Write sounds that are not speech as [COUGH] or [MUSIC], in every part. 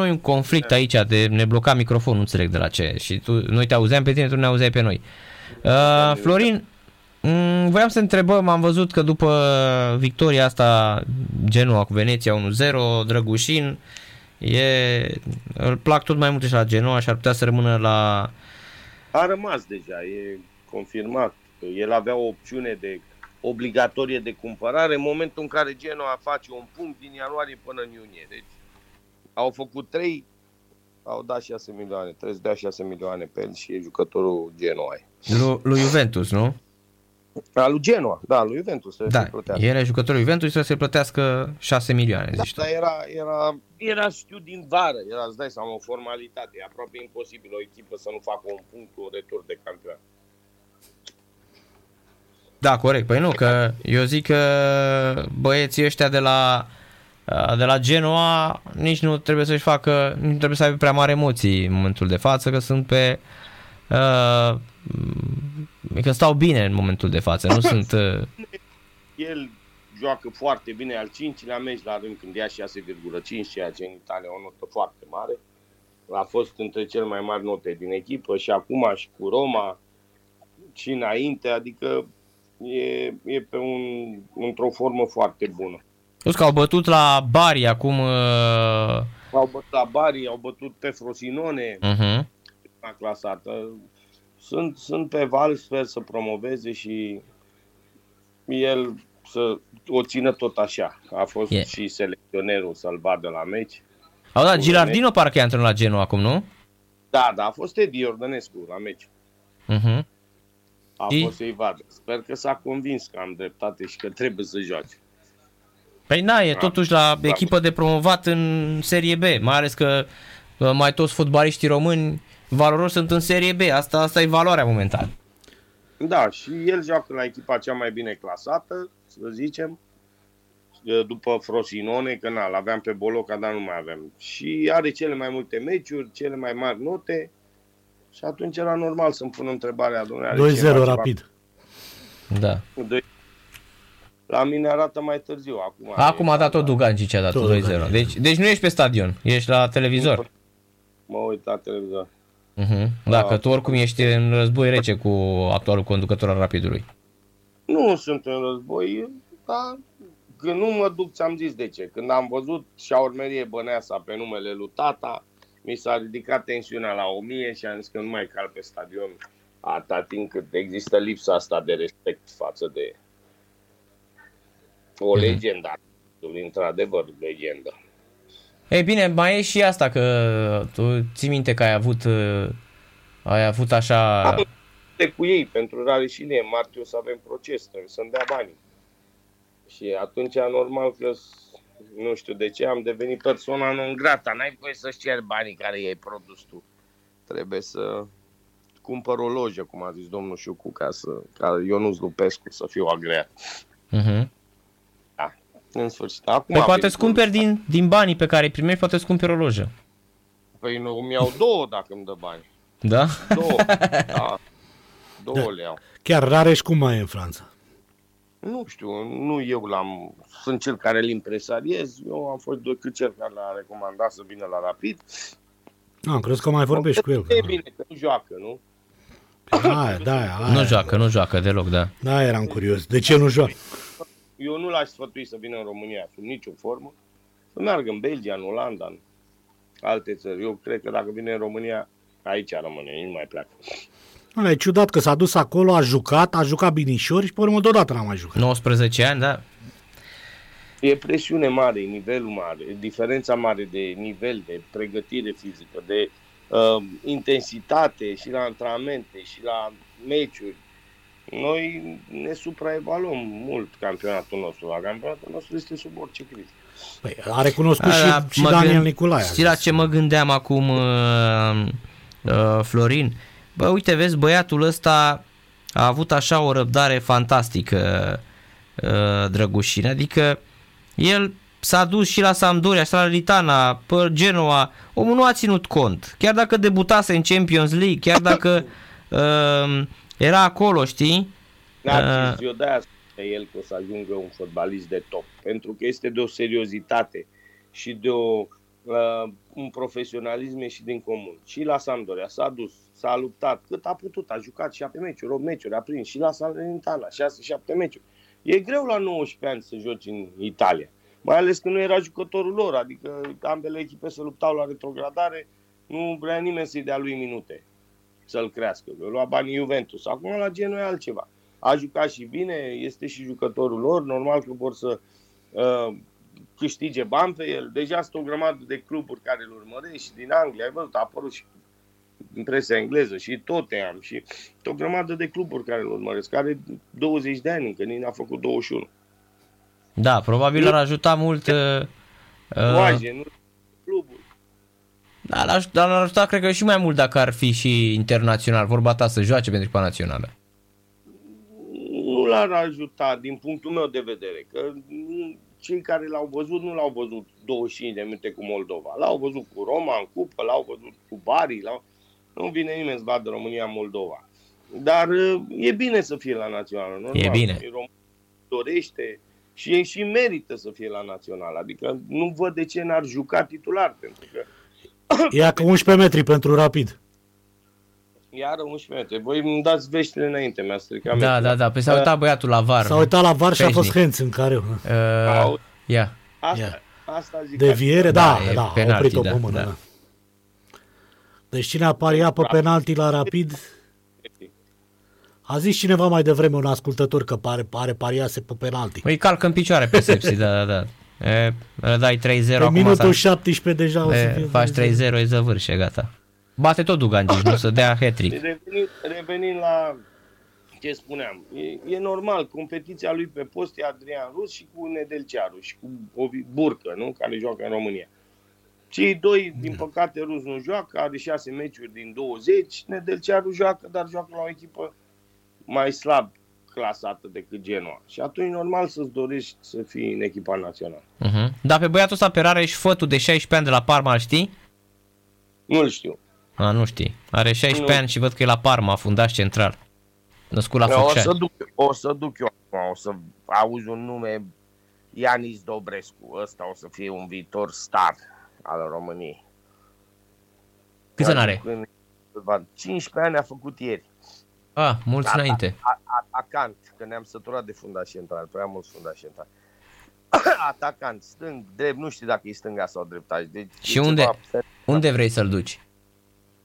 noi un conflict aici, de ne bloca microfonul, nu înțeleg de la ce. Și tu, noi te auzeam pe tine, tu ne auzeai pe noi. Uh, Florin, Mm, voiam să întrebăm, am văzut că după victoria asta Genoa cu Veneția 1-0, Drăgușin e, îl plac tot mai multe și la Genoa și ar putea să rămână la... A rămas deja, e confirmat. El avea o opțiune de obligatorie de cumpărare în momentul în care Genoa face un punct din ianuarie până în iunie. Deci au făcut trei, au dat 6 milioane, trebuie să dea 6 milioane pe el și e jucătorul Genoa. Lui, lui Juventus, nu? A lui Genoa, da, lui Juventus să da, se plătească. era jucătorul Juventus să se plătească 6 milioane, zici da, era, era, era, știu, din vară, era, îți dai seama, o formalitate. E aproape imposibil o echipă să nu facă un punct cu retur de campion. Da, corect. Păi nu, că eu zic că băieții ăștia de la de la Genoa nici nu trebuie să-și facă, nu trebuie să aibă prea mari emoții în momentul de față, că sunt pe uh, că stau bine în momentul de față, nu sunt... Uh... [LAUGHS] El joacă foarte bine al cincilea meci la rând când ia 6,5, ceea ce în Italia o notă foarte mare. A fost între cele mai mari note din echipă și acum și cu Roma și înainte, adică e, e pe un, într-o formă foarte bună. Plus că au bătut la Bari acum... Uh... Au bătut la Bari, au bătut pe Frosinone, uh-huh. clasată sunt, sunt pe val, sper să promoveze și el să o țină tot așa. A fost yeah. și selecționerul să-l vadă la meci. Au dat Gilardino parcă e antrenor la Genoa acum, nu? Da, da, a fost Edi Iordănescu la meci. Uh-huh. A și? fost să-i vadă. Sper că s-a convins că am dreptate și că trebuie să joace. Păi na, e da. totuși la da. echipă de promovat în Serie B, mai ales că mai toți fotbaliștii români valoroși sunt în Serie B. Asta, asta e valoarea momentan. Da, și el joacă la echipa cea mai bine clasată, să zicem, după Frosinone, că na, l-aveam pe Boloca, dar nu mai avem. Și are cele mai multe meciuri, cele mai mari note și atunci era normal să-mi pun întrebarea, domnule. 2-0 rapid. Da. La mine arată mai târziu. Acum, acum a dat-o Dugan ce a dat 2-0. Deci, deci nu ești pe stadion, ești la televizor. Mă uit la televizor. Uh-huh. Da, că tu oricum ești în război rece cu actualul conducător al Rapidului. Nu sunt în război, dar când nu mă duc, ți-am zis de ce. Când am văzut șaurmerie Băneasa pe numele lui tata, mi s-a ridicat tensiunea la 1000 și am zis că nu mai cal pe stadion atât timp cât există lipsa asta de respect față de o uh-huh. legendă. Într-adevăr, legendă. Ei bine, mai e și asta că tu ții minte că ai avut uh, ai avut așa... Am cu ei pentru rare și ne martie o să avem proces, trebuie să-mi dea banii. Și atunci normal că nu știu de ce am devenit persoana non grata, n-ai voie să-și ceri banii care i-ai produs tu. Trebuie să cumpăr o lojă, cum a zis domnul Șucu, ca să ca Ionuț Lupescu să fiu agreat. Uh-huh. În sfârșit. Acum păi poate îți cumperi din, din banii pe care îi primești, poate îți cumperi o lojă. Păi nu, îmi iau două dacă îmi dă bani. Da? Două, [LAUGHS] da. Două da. le iau. Chiar Rareș cum mai e în Franța? Nu știu, nu eu l-am, sunt cel care îl impresariez, eu am fost decât cel care l-a recomandat să vină la Rapid. Ah, crezi că mai vorbești cu el. E bine, că nu joacă, nu? Da, da, aia, nu joacă, nu joacă deloc, da. Da, eram curios. De ce nu joacă? Eu nu l-aș sfătui să vină în România sub nicio formă, să meargă în Belgia, în Olanda, în alte țări. Eu cred că dacă vine în România, aici rămâne, nu mai pleacă. E ciudat că s-a dus acolo, a jucat, a jucat binișor și pe urmă deodată n-a mai jucat. 19 ani, da. E presiune mare, nivelul mare, diferența mare de nivel, de pregătire fizică, de uh, intensitate și la antrenamente și la meciuri noi ne supraevaluăm mult campionatul nostru. La campionatul nostru este sub orice critică. Păi, a recunoscut a, și, a, și Daniel gând, Nicolae. Știi la ce mă gândeam acum, uh, uh, Florin? Bă, uite, vezi, băiatul ăsta a avut așa o răbdare fantastică, uh, Drăgușin. Adică el s-a dus și la Sampdoria, și la Litana, pe Genoa. Omul nu a ținut cont. Chiar dacă debutase în Champions League, chiar dacă [COUGHS] uh, era acolo, știi? Da, uh, eu de-aia spune el că o să ajungă un fotbalist de top, pentru că este de o seriozitate și de o uh, un profesionalism ieșit din comun. Și la Sampdoria s-a dus, s-a luptat cât a putut, a jucat 7 meciuri, 8 meciuri, a prins și la Salernitana 6-7 meciuri. E greu la 19 ani să joci în Italia. Mai ales că nu era jucătorul lor, adică ambele echipe se luptau la retrogradare, nu vrea nimeni să-i dea lui minute să-l crească. Le lua banii Juventus. Acum la Genoa e altceva. A jucat și bine, este și jucătorul lor, normal că vor să uh, câștige bani pe el. Deja sunt o grămadă de cluburi care îl urmăresc și din Anglia, ai văzut, a apărut și în presa engleză și tot am și o grămadă de cluburi care îl urmăresc, care 20 de ani încă, nici n-a făcut 21. Da, probabil ar ajuta mult... Uh, Oaje, nu cluburi. Da, l-ar ajuta, l-ar ajuta, cred că și mai mult dacă ar fi și internațional, vorba ta să joace pentru echipa națională. Nu l-ar ajuta din punctul meu de vedere, că cei care l-au văzut nu l-au văzut 25 de minute cu Moldova. L-au văzut cu Roma în cupă, l-au văzut cu Bari, l-au... nu vine nimeni să vadă România-Moldova. Dar uh, e bine să fie la națională, normal. E bine. România dorește și și merită să fie la național. Adică nu văd de ce n-ar juca titular, pentru că Ia că 11 metri pentru rapid. iară 11 metri. Voi îmi dați veștile înainte, mi-a stricat Da, meciul. da, da, pe s-a uitat băiatul la VAR. S-a uitat la var și a fost Peșnic. Hens în care. Uh, Au- ia. Asta, Ia. asta zic. Deviere, Da, da, e da, a penalti, oprit-o da, pe mână. da. Da. Deci cine a pariat pe penalti la rapid, a zis cineva mai devreme un ascultător că pare, pare pariase pe penalti. Îi calcă în picioare pe Sepsi, da, da, da. E, îl dai 3-0, Pe acum minutul s-a- 17 deja o să e, fie... faci 3-0, e zăvârșe, gata. Bate tot Dugangici, nu să dea hat-trick. Revenind, revenind la ce spuneam, e, e normal, competiția lui pe post e Adrian Rus și cu Nedelcearu și cu Ovi- Burcă, nu? care joacă în România. Cei doi, din păcate, Rus nu joacă, are 6 meciuri din 20, Nedelcearu joacă, dar joacă la o echipă mai slab clasată decât Genoa. Și atunci normal să-ți dorești să fii în echipa națională. Uh-huh. Dar pe băiatul ăsta pe rare și fătul de 16 ani de la Parma, îl știi? Nu-l știu. A, nu știi. Are 16 Nu. ani și văd că e la Parma, fundaș central. Născut la Da, o, să Făcșani. duc, o să duc eu acum, o să auzi un nume Ianis Dobrescu. Ăsta o să fie un viitor star al României. Câți ani are? Când- 15 ani a făcut ieri. A, mulți Da, înainte. A- Atacant, că ne-am săturat de fundaș central, prea mulți fundași central. [COUGHS] Atacant, stâng, drept, nu știu dacă e stânga sau dreptaș. Deci Și e unde? ceva- Unde vrei să-l duci?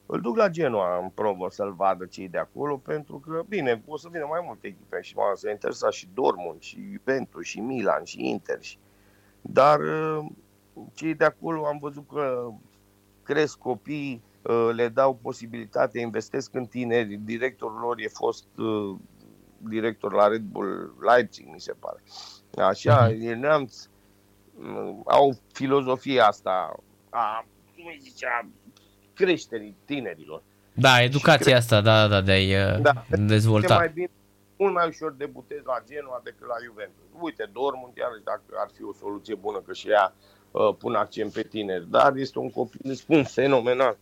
Îl duc la Genoa în probă să-l vadă cei de acolo, pentru că, bine, o să vină mai multe echipe și m-a s-a interesat și Dortmund, și Juventus, și Milan, și Inter. Și... Dar uh, cei de acolo am văzut că cresc copii, uh, le dau posibilitate, investesc în tineri. Directorul lor e fost uh, director la Red Bull Leipzig, mi se pare. Așa, e neamț, uh, au filozofia asta a, cum îi zicea, creșterii tinerilor. Da, educația asta, da, da, de a-i Da. da. Ce dezvolta. mai bine, mult mai ușor debutezi la Genoa decât la Juventus. Uite, Dortmund, iarăși, dacă ar fi o soluție bună, că și ea uh, pun accent pe tineri, dar este un copil, îți spun, fenomenal.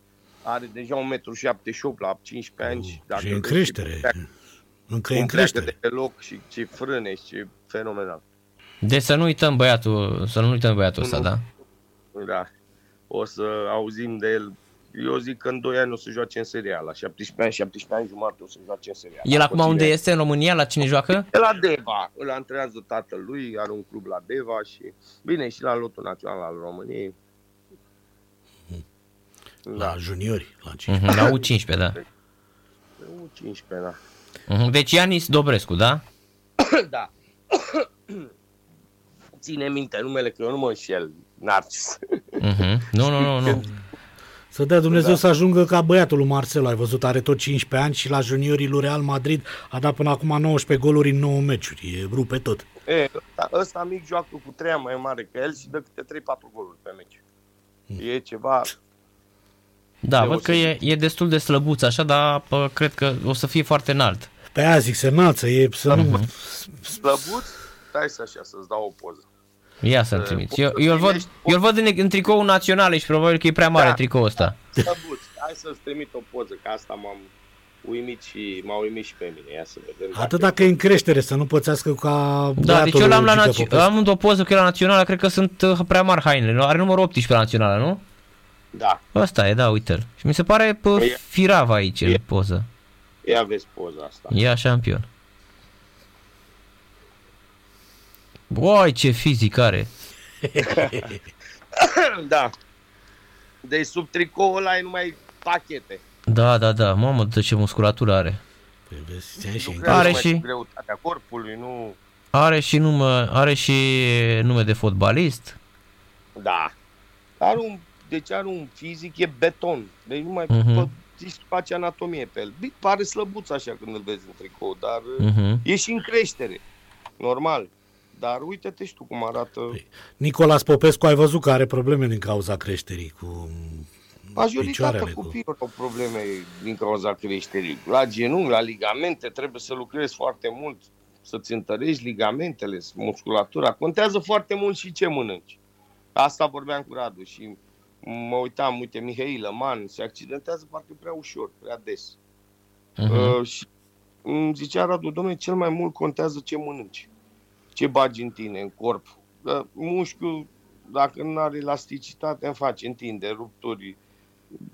Are deja 1,78 m la 15 ani. Și dacă e în îl creștere. vezi, pleacă- Încă e în cum pleacă creștere. de pe loc și ce frâne și ce fenomenal. Deci să nu uităm băiatul, să nu uităm băiatul ăsta, Nu. da? Da. O să auzim de el. Eu zic că în 2 ani o să joace în seria la 17 ani, 17 ani jumătate o să joace în seria. El acum unde este în România? La cine joacă? E la Deva, îl antrenează tatălui, are un club la Deva și bine și la lotul național al României. Da, La juniori, la 5. Mhm, La U15, da. U 15, da. Mhm, Deci Ianis Dobrescu, da? [COUGHS] da. [COUGHS] Ține minte numele că eu nu mă înșel, Narcis. Mhm. Nu, nu, nu, nu. Să dea Dumnezeu Da. să ajungă ca băiatul lui Marcelo, ai văzut, are tot 15 ani și la juniorii lui Real Madrid a dat până acum 19 goluri în 9 meciuri, e rupe tot. E, ăsta, ăsta mic joacă cu treia mai mare că el și dă câte 3-4 goluri pe meci. E ceva... Da, văd că e, Deosebit. e destul de slăbuț așa, dar pă, cred că o să fie foarte înalt. Pe aia zic, se înalță, e să nu... slăbuț. Stai să așa, să-ți dau o poză. Ia să-l Uh, trimiți. poți Eu, să eu, îl văd, primești- eu îl văd în, în tricou național și probabil că e prea mare Da. tricoul ăsta. Slăbuț. Hai să-ți trimit o poză, că asta m-am uimit și m-a uimit și pe mine. Ia să vedem. Atât dacă e în creștere, să nu pățească ca Da, băiatul deci eu l-am lui la Gică național. Popescu. Am o poză cu el la națională, cred că sunt uh, prea mari hainele. nu? Are numărul 18 la națională, nu? Da, Ăsta e, da, uite-l. Și mi se pare pe Păi- firav aici în e- poză. ia vezi poza asta. Ia șampion. Boi, ce fizic are. [LAUGHS] da. Deci sub tricoul ăla e numai pachete. Da, da, da. Mamă, de ce musculatură are. Păi vezi, ți-ai și Nu în cred Are numai și- cu greutatea corpului, nu... Are și nume, are și nume de fotbalist. Da. Are un, deci are un fizic, e beton. Deci nu mai Mhm. uh-huh. zici, face anatomie pe el. Bine, Pare slăbuț așa când îl vezi în tricou, dar Mhm. e și în creștere. Normal. Dar uite-te și tu cum arată. Păi, Nicolas Popescu ai văzut că are probleme din cauza creșterii cu Majoritatea picioarele. Cu... copiilor au probleme din cauza creșterii. La genunchi, la ligamente, trebuie să lucrezi foarte mult, să-ți întărești ligamentele, musculatura. Contează foarte mult și ce mănânci. Asta vorbeam cu Radu și mă uitam, uite, Mihail Man se accidentează parcă prea ușor, prea des. Mhm. Uh, și îmi zicea Radu, domnule, cel mai mult contează ce mănânci, ce bagi în tine, în corp. Uh, mușchiul, dacă nu are elasticitate, îmi face întinde, rupturi.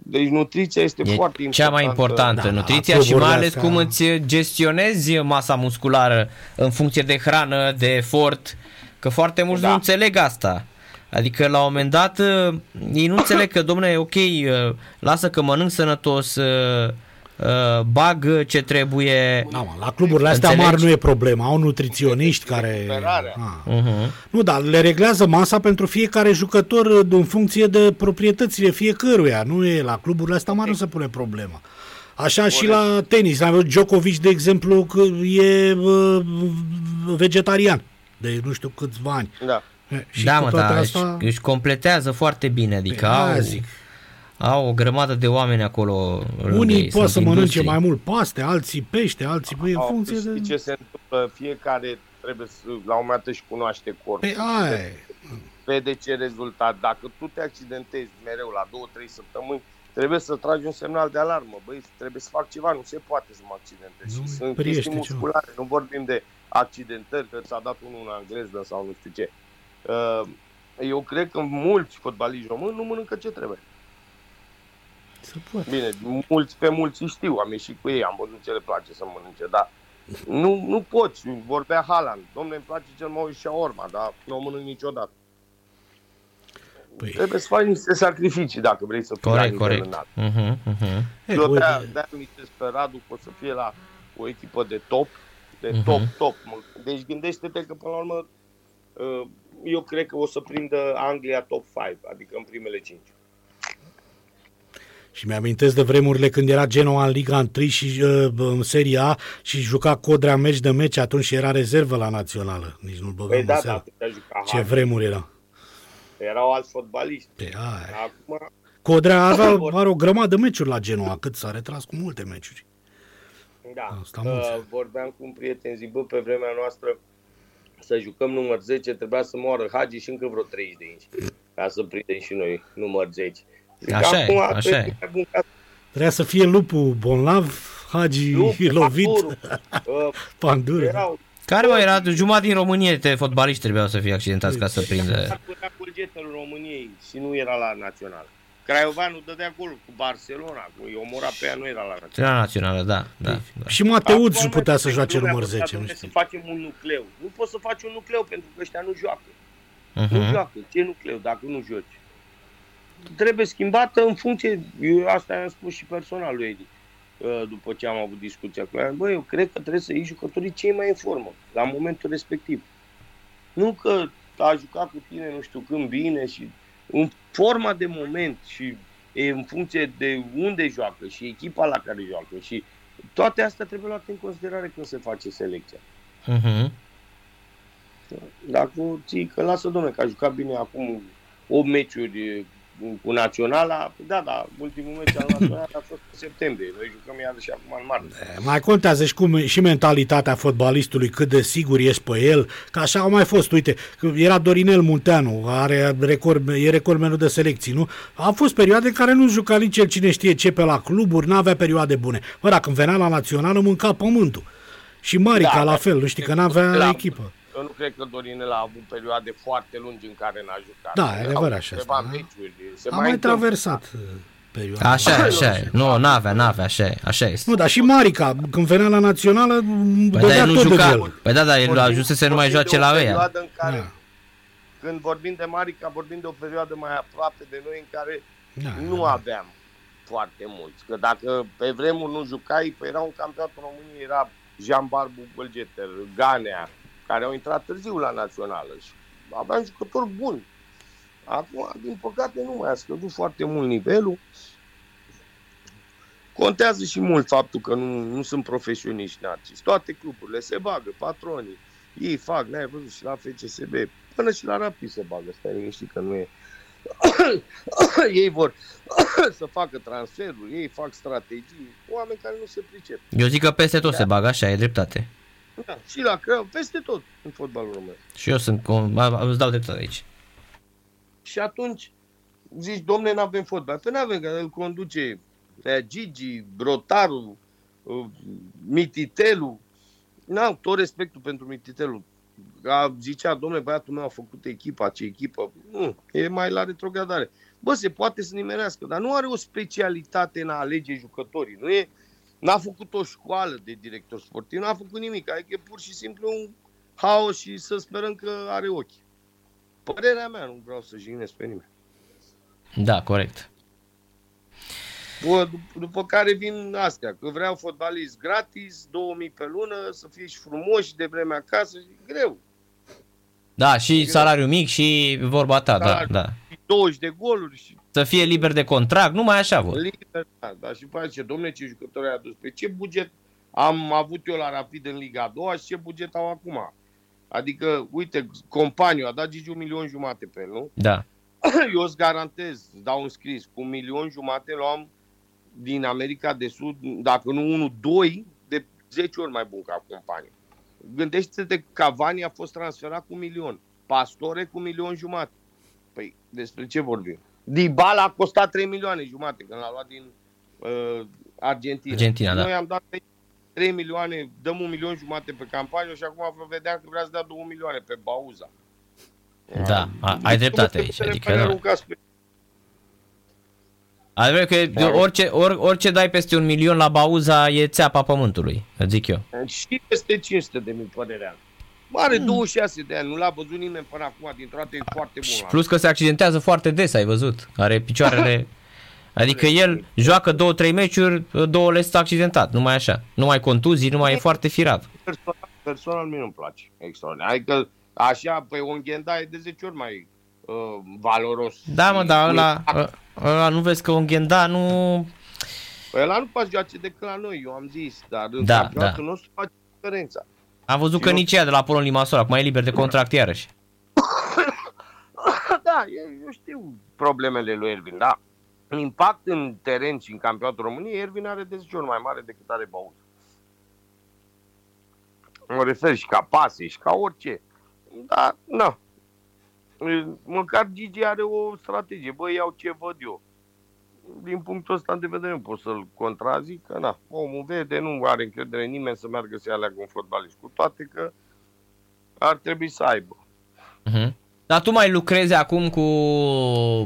Deci nutriția este E foarte importantă. cea mai importantă, Da, nutriția la și mai cluburile ales astea- cum îți gestionezi masa musculară în funcție de hrană, de efort, că foarte mulți Da. nu înțeleg asta. Adică la un moment dat uh, ei nu înțeleg că, domnule, ok, uh, lasă că mănânc sănătos, uh, uh, bag ce trebuie. Da, mă, la cluburile astea Înțelegi? mari nu e problema, au nutriționiști care... Recuperarea. Ah. Uh-huh. Nu, dar le reglează masa pentru fiecare jucător uh, în funcție de proprietățile fiecăruia. Nu e la cluburile astea mari nu se pune problema. Așa și la tenis. Am văzut Djokovic, de exemplu, că e uh, vegetarian de nu știu câțiva ani. Da. E, Și Da, cu mă, toate da, astea, își, își completează foarte bine, adică Păi, aia au, zic. au o grămadă de oameni acolo. lângă unii ei, pot sunt să mănânce industrii. mai mult paste, alții pește, alții păi, în Au, funcție știți de... ce se întâmplă? Fiecare trebuie să, la un moment dat își cunoaște corpul. Păi aia e. vede ce rezultat. Dacă tu te accidentezi mereu la 2-3 săptămâni, trebuie să tragi un semnal de alarmă. Băi, trebuie să fac ceva, nu se poate să mă accidentez. Nu, Și sunt priește chestii ceva. musculare, nu vorbim de accidentări, că ți-a dat unul în engleză sau nu știu ce. Uh, Eu cred că mulți fotbaliști români nu mănâncă ce trebuie. Se poate. Bine, mulți pe mulți știu, am ieșit cu ei, am văzut ce le place să mănânce, dar nu, nu poți. Vorbea Haaland, domnule, îmi place cel mai și orma, dar nu o mănânc niciodată. Păi, Trebuie să faci niște sacrificii dacă vrei să fii la Corect, nivel corect. înalt. Uh-huh, uh-huh. e, Eu uite, de-aia, de-aia amintesc pe Radu că o să fie la o echipă de top, de Mhm. top, top. Deci gândește-te că până la urmă uh, eu cred că o să prindă Anglia top 5, adică în primele 5. Și mi-amintesc de vremurile când era Genoa în Liga 1 și uh, în Serie A și juca Codrea meci de meci atunci și era rezervă la națională. Nici nu-l băgam Păi în da, da, seamă. atâtea juca Ce Hagi, vremuri era. Erau alți fotbaliști. Pe aia. Acum, Codrea avea, [LAUGHS] are o grămadă de meciuri la Genoa, cât s-a retras cu multe meciuri. da, Asta mulți uh, ani. vorbeam cu un prieten, zic, bă, pe vremea noastră să jucăm număr 10, trebuia să moară Hagi și încă vreo 30 de inci, ca să prindem și noi număr 10. Zic, Așa e, acum așa trebuie e. mai bun ca Trebuia să fie lupul Bonlav, Hagi Lup, [LAUGHS] lovit, Paturu, uh, [LAUGHS] Pandură. erau Care mai era? Jumătate din România de fotbaliști trebuiau să fie accidentați ca să prindă. ar putea Colgetelul României și nu era la național. Craiovanu dădea gol cu Barcelona, cu îi omora pe ea, nu era la național. Era națională, da, da. da. Și Mateuț Acum, putea să mai joace lumea număr putea, 10, nu dom'le, știu. Să facem un nucleu. Nu poți să faci un nucleu pentru că ăștia nu joacă. Nu Uh-huh. joacă. Ce nucleu dacă nu joci? Trebuie schimbată în funcție, eu asta am spus și personal lui Edi, uh, după ce am avut discuția cu el. Băi, eu cred că trebuie să iei jucătorii cei mai în formă, la momentul respectiv. Nu că a jucat cu tine nu știu când bine și în forma de moment și e în funcție de unde joacă și echipa la care joacă și toate astea trebuie luate în considerare când se face selecția. Uh-huh. Dacă ții că lasă, domne, că a jucat bine acum 8 meciuri e, cu Naționala, da, da, ultimul meci al Naționala a fost în septembrie. Noi jucăm iarăși acum în martie. Mai contează și, cum, și mentalitatea fotbalistului, cât de sigur ești pe el, că așa au mai fost, uite, că era Dorinel Munteanu, are record, e recordmenul de selecții, nu? A fost perioade în care nu juca nici el cine știe ce pe la cluburi, n-avea perioade bune. Bă, dacă venea la națională, mânca pământul. Și Marica Da, la da. fel, nu știi, că n-avea La- echipă. Eu nu cred că Dorinel a avut perioade foarte lungi în care n-a jucat. Da, e adevărat așa Câteva asta, da. meciuri, se Am mai întâmplă. traversat uh, perioada. Așa e, așa e. Nu, n-avea, n-avea, așa e, așa este. Nu, dar și Marica, când venea la națională, Păi da, dădea el nu tot de juca. el. Păi da, da, el Vorbim- ajunsese să nu mai vorbim joace de o la ea. perioadă În care, Da. Când vorbim de Marica, vorbim de o perioadă mai aproape de noi în care Da, nu da. aveam foarte mulți. Că dacă pe vremuri nu jucai, păi era un campionat în România, era Jean Barbu Bălgeter, Ganea, care au intrat târziu la națională și aveam jucători buni. Acum, din păcate, nu mai a scăzut foarte mult nivelul. Contează și mult faptul că nu, nu sunt profesioniști narcis. Toate cluburile se bagă, patronii, ei fac, n-ai văzut și la FCSB, până și la Rapid se bagă, stai liniștit că nu e. [COUGHS] ei vor [COUGHS] să facă transferuri, ei fac strategii, oameni care nu se pricep. Eu zic că peste tot se bagă așa, e dreptate. Da, și la Crău, peste tot în fotbalul român. Și eu sunt, con- a- îți dau dreptate aici. Și atunci zici, domne, nu avem fotbal. Păi nu avem, că îl conduce eh, Gigi, Brotaru, eh, Mititelu. N-am tot respectul pentru Mititelu. A, zicea, domnule, băiatul meu a făcut echipa, ce echipă. Nu, e mai la retrogradare. Bă, se poate să nimerească, dar nu are o specialitate în a alege jucătorii. Nu e, n-a făcut o școală de director sportiv, n-a făcut nimic. Adică e pur și simplu un haos și să sperăm că are ochi. Părerea mea, nu vreau să jignesc pe nimeni. Da, corect. Bă, dup- după care vin astea, că vreau fotbalist gratis, 2000 pe lună, să fie și frumoși de vreme acasă, e greu. Da, și salariu mic și vorba ta, da, Salariu. da. Și 20 de goluri și Să fie liber de contract, numai așa vor. liber, da, dar și face ce, domne, ce jucători ai adus, pe ce buget am avut eu la Rapid în Liga a doua și ce buget au acum. Adică, uite, companiu a dat Gigi un milion jumate pe el, nu? Da. [CLEARS THROAT] Eu îți garantez, îți dau un scris, cu un milion jumate luam din America de Sud, dacă nu unul, doi, de 10 ori mai bun ca companie. Gândește-te că Cavani a fost transferat cu un milion, Pastore cu un milion jumate. Păi, despre ce vorbim? Dybala a costat 3 milioane jumate când l-a luat din uh, Argentina. Argentina, Și da. Noi am dat 3 milioane, dăm un milion jumate pe campanie și acum vă vedeam că vrea să dea 2 milioane pe Bauza. Da, a- ai dreptate aici, adică da. Adevărat că de orice, or, orice dai peste un milion la bauza e țeapa pământului, îți zic eu. Și peste 500 de mii, părerea mea. Are 26 de ani, nu l-a văzut nimeni până acum, dintr-o dată e foarte bun. Și la plus că se accidentează foarte des, ai văzut. Are picioarele... [LAUGHS] Adică el joacă două, trei meciuri, două le sunt accidentat, numai așa. Numai contuzii, numai e foarte firat. personal, personal mie nu-mi place extraordinar. Adică așa, pe un ghenda e de 10 ori mai uh, valoros. Da, mă, dar Și- ăla, ă- ăla nu vezi că un ghenda nu... Păi ăla nu poate joace decât la noi, eu am zis, dar în Da, campionatul da. nostru face diferența. Am văzut Și că eu- nici ea de la Polon Limassol, acum e liber de contract iarăși. [LAUGHS] da, eu, eu știu problemele lui Ervin, da. Impact în teren și în campionatul României, Ervin are de 10 ori mai mare decât are Bauz. Mă refer și ca pase și ca orice. Dar, nu. Măcar Gigi are o strategie. Băi, iau ce văd eu. Din punctul ăsta de vedere nu pot să-l contrazic, că na, omul vede, nu are încredere în nimeni să meargă să aleagă un fotbalist, cu toate că ar trebui să aibă. Uh-huh. Dar tu mai lucrezi acum cu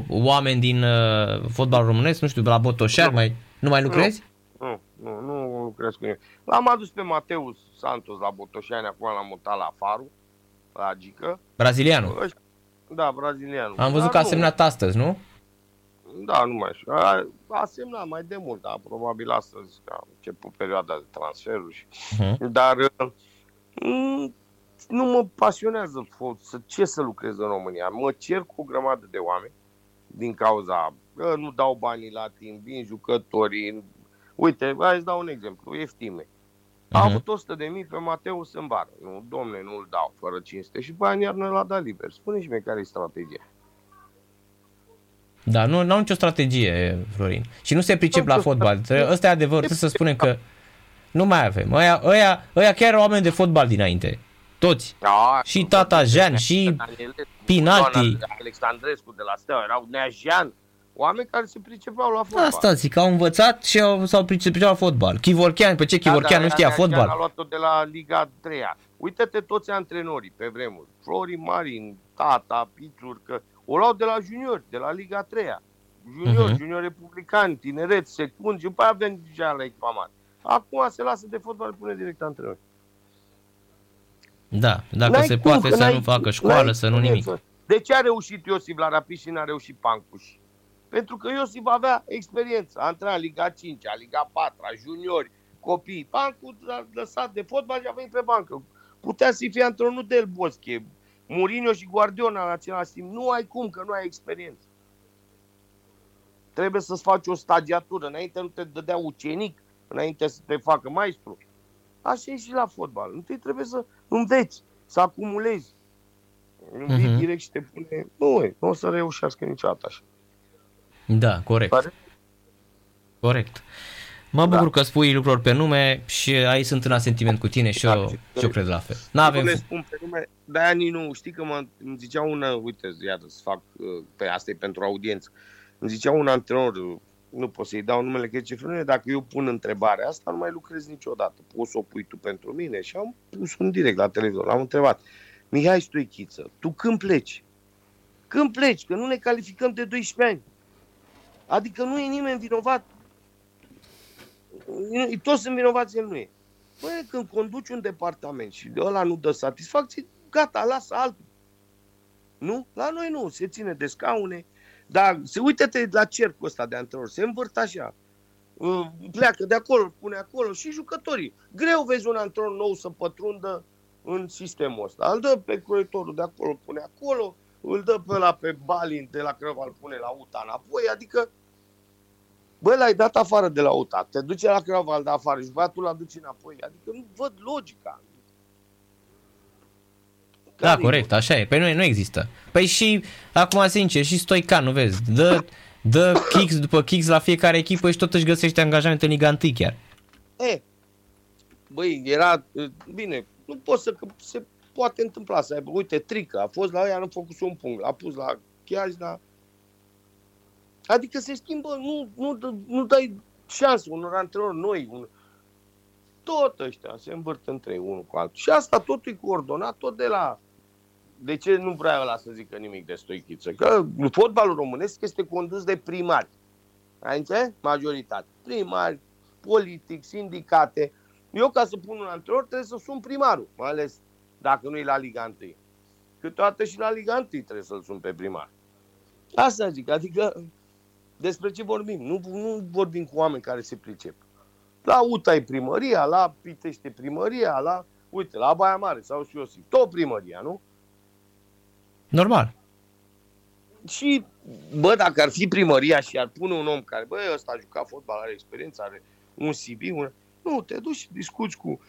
oameni din uh, fotbal românesc, nu știu, la Botoșar, Nu. mai, nu mai lucrezi? Nu, nu, nu lucrez cu nimeni. L-am adus pe Mateus Santos la Botoșani, acum l-am mutat la Faru, la Gică. Brazilianul. Ăștia- Da, brazilianul. Am văzut Dar că a nu, semnat astăzi, nu? Da, nu mai știu. A, a semnat mai de mult, da, probabil astăzi că a început perioada de transferuri. Și... Uh-huh. Dar mm, nu mă pasionează fo- să, ce să lucrez în România. Mă cer cu o grămadă de oameni din cauza că nu dau banii la timp, vin jucătorii. Uite, hai să dau un exemplu. Eftime. A Mhm. avut 100 de mii pe Mateus în vară. Nu, domne, nu-l dau fără cinste. Și pe aia în iarnă l-a dat liber. Spune-și mie care e strategia. Da, nu au nicio strategie, Florin. Și nu se pricep la fotbal. Trebuie- Ăsta e adevărul, trebuie să spunem că nu mai avem. Ăia, ăia, ăia chiar erau oameni de fotbal dinainte. Toți. Da, Și tata Jean, și Danielescu, Pinalti. Ioan Alexandrescu de la Steaua, erau Nea Jean, oameni care se pricepeau la fotbal. Asta zic, au învățat și au, s-au priceput la fotbal. Chivorchean, pe ce Chivorchean nu știa Nea Jean fotbal? a luat-o de la Liga 3 -a. Uite-te toți antrenorii pe vremuri. Florin Marin, Tata, Pițur, că o luau de la juniori, de la Liga 3 Junior, uh-huh. junior republican, tineret, secund și după aia avem deja la echipamat. Acum se lasă de fotbal, pune direct antrenori. Da, dacă n-ai se cum, poate să nu facă școală, să nu nimic. De ce a reușit Iosif la Rapid și n-a reușit Pancuș? Pentru că Iosif avea experiență. A intrat Liga 5, Liga 4, juniori, copii. Pancu a lăsat de fotbal și a venit pe bancă. Putea să fie antrenor Del Bosche, Mourinho și Guardiola în același timp. Nu ai cum, că nu ai experiență. Trebuie să-ți faci o stagiatură. Înainte nu te dădea ucenic, înainte să te facă maestru. Așa e și la fotbal. Întâi trebuie să înveți, să acumulezi. Învii uh-huh. direct și te pune... Nu, nu o să reușească niciodată așa. Da, corect. Pare? Corect. Mă bucur da. că spui lucruri pe nume și aici sunt în asentiment cu tine și da, eu, și eu cred la fel. N-avem... Le spun pe nume, de-aia nu, știi că mă, îmi zicea un, uite, iată, să fac, pe asta e pentru audiență, îmi zicea un antrenor, nu pot să-i dau numele că ce dacă eu pun întrebarea asta, nu mai lucrez niciodată. Poți să o pui tu pentru mine? Și am pus un direct la televizor, am întrebat, Mihai Stoichiță, tu când pleci? Când pleci? Că nu ne calificăm de 12 ani. Adică nu e nimeni vinovat. Toți sunt vinovați, el nu e. Păi, când conduci un departament și de ăla nu dă satisfacție, gata, lasă altul. Nu? La noi nu. Se ține de scaune. Dar se uită-te la cercul ăsta de antrenor. Se învârt așa. Uh, pleacă de acolo, pune acolo și jucătorii. Greu vezi un antrenor nou să pătrundă în sistemul ăsta. Îl dă pe croitorul de acolo, pune acolo, îl dă pe la pe Balin de la Crăva, îl pune la UTA înapoi, adică Bă, l-ai dat afară de la UTA, te duce la Crăva, îl dă afară și băiatul l-a duce înapoi. Adică nu văd logica. Da, Care corect, așa e. Păi nu, nu există. Păi și, acum sincer, și Stoican, nu vezi, dă, dă kicks după kicks la fiecare echipă și tot își găsește angajament în Liga 1 chiar. E, băi, era, bine, nu pot să, că se poate întâmpla să aibă, uite, Trică, a fost la ea, nu făcut un punct, a pus la Chiajna, adică se schimbă, nu, nu, nu dai șansă unor antrenori noi, un, tot ăștia se învârt între unul cu altul. Și asta totul e coordonat tot de la... De ce nu vrea ăla să zică nimic de Stoichiță? Că fotbalul românesc este condus de primari. Ai înțeles? Majoritate. Primari, politic, sindicate. Eu ca să pun un antrenor trebuie să sun primarul, mai ales dacă nu e la Liga 1. Câteodată și la Liga 1 trebuie să-l sun pe primar. Asta zic, adică despre ce vorbim? Nu, nu vorbim cu oameni care se pricep. La UTA e primăria, la Pitește primăria, la, uite, la Baia Mare sau și Iosif, tot primăria, nu? Normal. Și, bă, dacă ar fi primăria și ar pune un om care, bă, ăsta a jucat fotbal, are experiență, are un CV, un... nu, te duci și discuți cu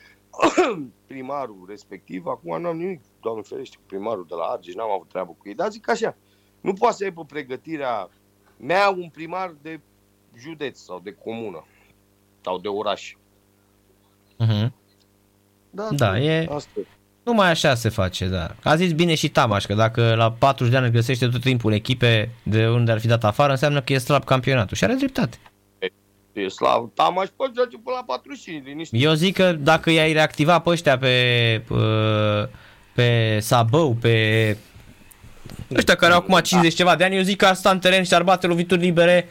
[CLEARS THROAT] primarul respectiv, acum nu am nimic, doamne ferește, cu primarul de la Argeș, n-am avut treabă cu ei, dar zic așa, nu poate să aibă pregătirea mea un primar de județ sau de comună sau de oraș. Uh-huh. Da, da, e... Asta. Numai așa se face, da. A zis bine și Tamaș, că dacă la 40 de ani găsește tot timpul echipe de unde ar fi dat afară, înseamnă că e slab campionatul. Și are dreptate. E slab. Tamaș poate joace până la 45. Liniște. Eu zic că dacă i-ai reactiva pe ăștia pe, pe, pe Sabău, pe ăștia care au acum 50 da. ceva de ani, eu zic că ar sta în teren și ar bate lovituri libere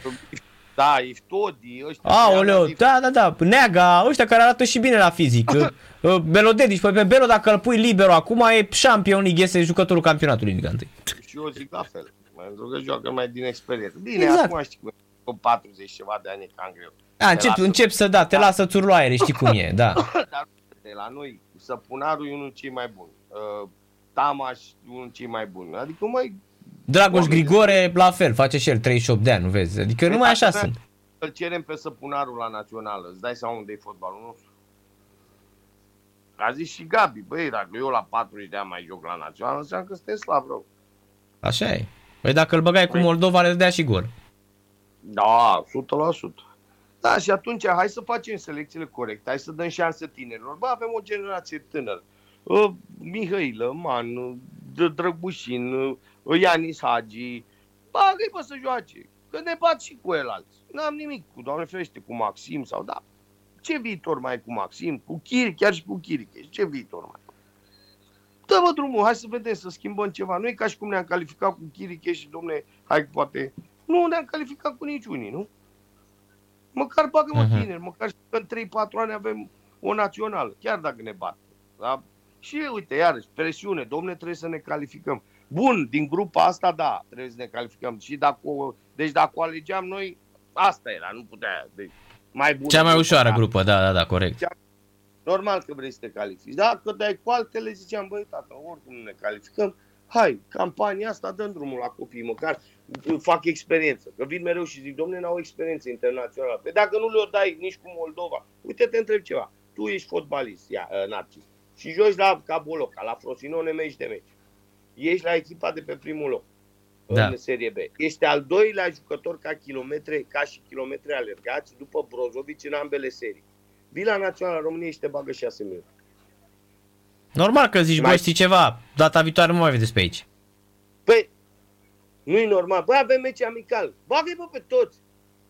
da, Iftodi, ăștia. Aoleu, da, da, da, Neaga, ăștia care arată și bine la fizic. [LAUGHS] Uh, Belodedici, păi pe Belo dacă îl pui liber acum e champion League, este jucătorul campionatului Liga 1. Și eu zic la fel, pentru că joacă mai din experiență. Bine, exact. acum știi cu 40 ceva de ani e cam greu. A, încep, lasă, încep să, da, te da. lasă țurloaiere, știi cum e, da. [LAUGHS] Dar de la noi, Săpunarul e unul cei mai buni. Uh, Tamaș e unul cei mai buni. Adică mai Dragoș Grigore, la fel, face și el 38 de ani, nu vezi? Adică păi numai așa sunt. Îl cerem pe Săpunarul la națională, îți dai seama unde e fotbalul nostru. A zis și Gabi, băi, dacă eu la 40 de ani mai joc la națională, înseamnă că suntem slab rău. Așa e. Păi dacă îl băgai cu păi- Moldova, le dea și gol. Da, 100%. Da, și atunci hai să facem selecțiile corecte, hai să dăm șanse tinerilor. Bă, avem o generație tânără. Uh, Mihailă, Man, Drăgușin, Ianis Hagi, bagă-i bă să joace, că ne bat și cu el alți. N-am nimic cu, doamne ferește, cu Maxim sau da. Ce viitor mai cu Maxim? Cu Chiri, chiar și cu Chiriche. Ce viitor mai? dă-mă drumul, hai să vedem, să schimbăm ceva. Nu e ca și cum ne-am calificat cu Chiriche și, domne, hai poate... Nu ne-am calificat cu niciunii, nu? Măcar bagă-mă uh-huh. tineri, măcar și în 3-4 ani avem o națională, chiar dacă ne bat. Da? Și uite, iarăși, presiune, domne, trebuie să ne calificăm. Bun, din grupa asta, da, trebuie să ne calificăm. Și dacă, deci dacă o alegeam noi, asta era, nu putea. Deci, mai bună Cea mai ușoară grupă, da, da, da, corect. Cea, normal că vrei să te califici. Dacă dai cu altele, ziceam, băi, tată, oricum nu ne calificăm, hai, campania asta, dăm drumul la copii, măcar fac experiență. Că vin mereu și zic, domne, n-au experiență internațională. Pe dacă nu le-o dai nici cu Moldova, uite, te întreb ceva. Tu ești fotbalist, ia, uh, Narcis, și joci la Caboloca, la Frosinone, meci de meci. Ești la echipa de pe primul loc da. în Serie B. Ești al doilea jucător ca, kilometre, ca și kilometri alergați după Brozovic în ambele serii. Vii la Naționala României și te bagă 6 minute. Normal că zici, mai... băi, știi ceva, data viitoare nu mai vedeți pe aici. Păi, nu e normal. Băi, avem meci amical. Bagă-i pe toți.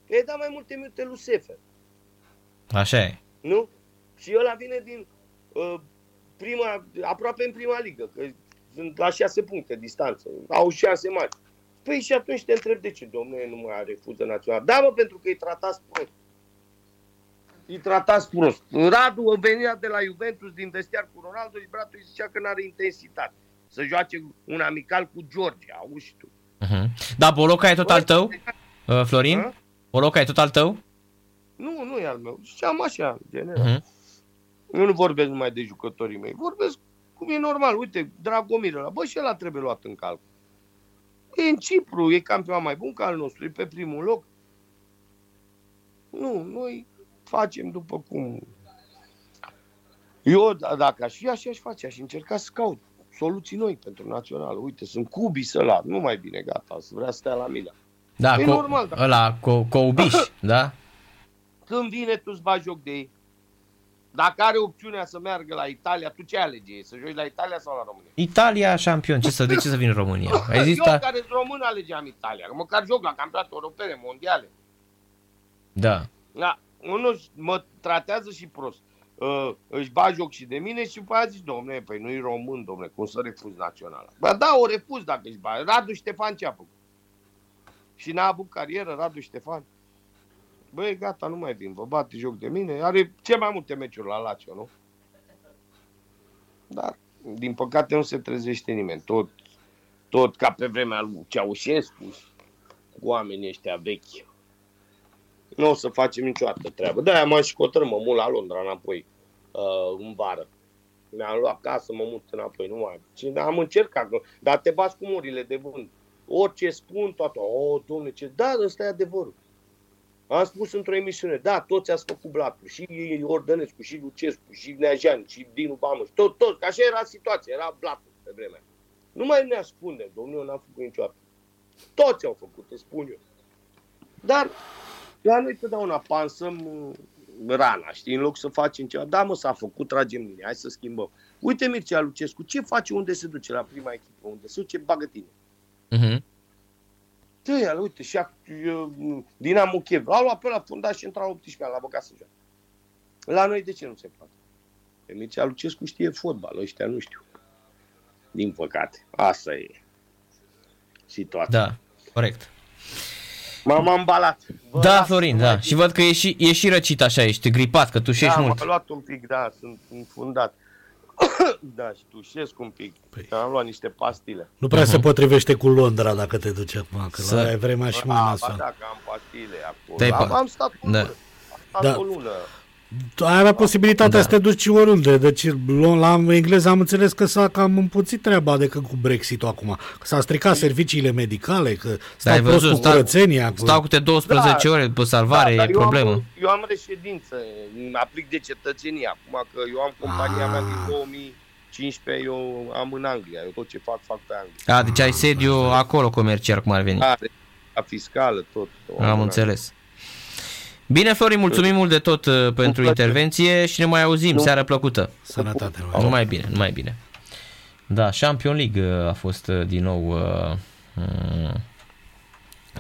Că e dat mai multe minute lui Sefer. Așa e. Nu? Și ăla vine din uh, prima, aproape în prima ligă, că sunt la șase puncte distanță, au șase mari. Păi și atunci te întreb de ce, domnule, nu mai refuză național. Da, mă, pentru că îi tratați prost. Îi tratați prost. Radu venea de la Juventus din vestiar cu Ronaldo și bratul îi zicea că nu are intensitate. Să joace un amical cu George, auzi tu. Uh-huh. Da, Boloca e tot al tău, uh, Florin? Uh? Boloca e tot al tău? Nu, nu e al meu. Ziceam așa, general. Uh-huh. Eu nu vorbesc numai de jucătorii mei. Vorbesc cum e normal. Uite, Dragomir ăla. Bă, și ăla trebuie luat în calcul. E în Cipru, e campion mai bun ca al nostru, e pe primul loc. Nu, noi facem după cum... Eu, dacă aș fi așa, aș face, aș încerca să caut soluții noi pentru național. Uite, sunt cubi să la, nu mai bine, gata, să vrea să stea la mine. Da, e co- normal. Da. Ăla, co- Coubiș, [COUGHS] da? Când vine, tu îți bagi joc de ei. Dacă are opțiunea să meargă la Italia, tu ce alege? Să joci la Italia sau la România? Italia șampion. Ce să, de ce să vin în România? Există... Eu care sunt român alegeam Italia. Măcar joc la campionate europene, mondiale. Da. Da. Unul mă tratează și prost. Uh, își ba joc și de mine și după aia zici, domne, păi nu-i român, domne, cum să refuz naționala? Ba da, o refuz dacă își ba. Radu Ștefan ce a făcut? Și n-a avut carieră Radu Ștefan? Băi, gata, nu mai vin, vă bate joc de mine. Are ce mai multe meciuri la Lazio, nu? Dar, din păcate, nu se trezește nimeni. Tot, tot ca pe vremea lui Ceaușescu, cu oamenii ăștia vechi. Nu o să facem niciodată treabă. De-aia m-am și cotărât, mă mult la Londra înapoi, uh, în vară. Mi-am luat casă, mă mut înapoi, nu mai. Și am încercat, dar te bați cu murile de vânt. Orice spun, toată, o, oh, domne, ce, da, ăsta e adevărul. Am spus într-o emisiune, da, toți ați făcut blatul, și Ordănescu, și Lucescu, și Neajan, și Dinu Bamuș, tot, tot, așa era situația, era blatul pe vremea. Nu mai ne ascunde, domnul, eu n-am făcut niciodată. Toți au făcut, îți spun eu. Dar la noi totdeauna pansăm uh, rana, știi, în loc să facem ceva. Da, mă, s-a făcut, tragem mine, hai să schimbăm. Uite Mircea Lucescu, ce face, unde se duce la prima echipă, unde se duce, bagă tine. Uh-huh ăia, uite, și Dinamo Kiev, l-au luat pe la fundat și intra 18 ani, la băgat să joacă. La noi de ce nu se poate? Pe Mircea Lucescu știe fotbal, ăștia nu știu. Din păcate. Asta e situația. Da, corect. M-am ambalat. Bă, da, Florin, da. Și văd că e și, e și răcit așa, ești gripat, că tu și da, mult. Da, luat un pic, da, sunt înfundat. Da, și tușesc un pic. Păi. Am luat niște pastile. Nu prea uh-huh. se potrivște cu Londra dacă te duci acum, că Să... la e vremea și mai nasoală. Da, am pastile acolo. Am, am stat, da. am stat da. o lună ai avea posibilitatea da. să te duci oriunde. Deci la engleză am înțeles că s-a cam împuțit treaba decât cu Brexit-ul acum. Că s-a stricat serviciile medicale, că stau prost văzut, cu curățenia. Stau, stau cu te 12 da, ore după salvare, da, e eu problemă. Am, eu am reședință, aplic de cetățenie acum, că eu am compania ah. mea din 2015, eu am în Anglia, eu tot ce fac, fac pe Anglia. A, deci ai sediu acolo comercial, cum ar veni. Da, a fiscală, tot. Am, am înțeles. Bine, Florin, mulțumim mult de tot uh, pentru intervenție și ne mai auzim. Nu. Seară plăcută. Sănătate. Numai bine, numai bine. Da, Champion League uh, a fost uh, din nou uh, mm,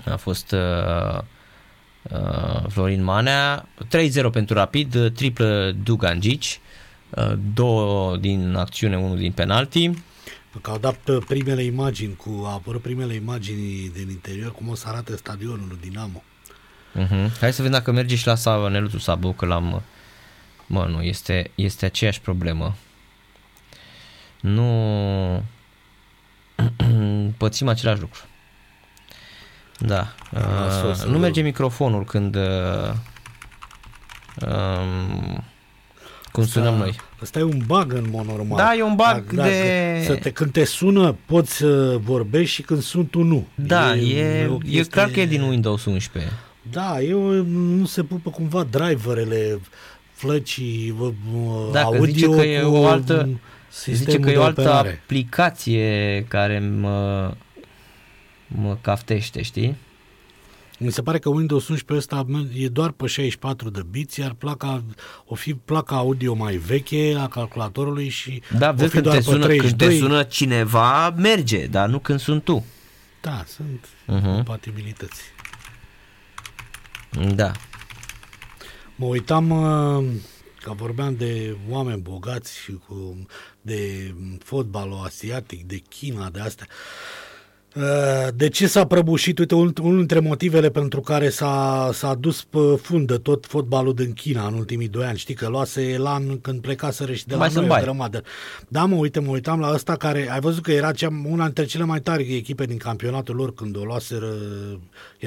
a fost uh, uh, Florin Manea 3-0 pentru Rapid, triplă Dugan Gici uh, două din acțiune, unul din penalti. Că au dat uh, primele imagini, cu, au apărut primele imagini din interior, cum o să arate stadionul Dinamo. Uh-huh. Hai să vedem dacă merge și la Sava, Neluțu Sabu, că l-am... Mă, nu, este, este aceeași problemă. Nu... [CLEARS THROAT] Pățim același lucru. Da. Uh, nu merge microfonul când... Uh, um, cum Asta- sunăm noi. Ăsta e un bug în mod normal. Da, e un bug Da, de- Să te, când te sună, poți să vorbești și când sunt tu nu. Da, e, e, o e chestie- clar că e din Windows 11. Da, eu nu se pupă cumva driverele, flăcii, vă- vă- Da, că audio zice că e cu o altă- sistemul Zice că e de o altă operare. aplicație care mă, mă caftește, știi? Mi se pare că Windows 11 ăsta e doar pe 64 de biți, iar placa, o fi placa audio mai veche a calculatorului și Da, o vezi fi când doar te, pe sună, când 32. te sună cineva, merge, dar nu când sunt tu. Da, sunt Mhm. compatibilități. Da. Mă uitam, uh, că vorbeam de oameni bogați și cu, de fotbalul asiatic, de China, de astea. Uh, De ce s-a prăbușit? Uite, unul unul dintre motivele pentru care s-a, s-a dus pe fundă tot fotbalul din China în ultimii doi ani. Știi că luase elan când plecaseră și de la Mai noi sunt o bani. grămadă. Da, mă, uite, mă uitam la ăsta care, ai văzut că era cea, una dintre cele mai tari echipe din campionatul lor când o luaseră, era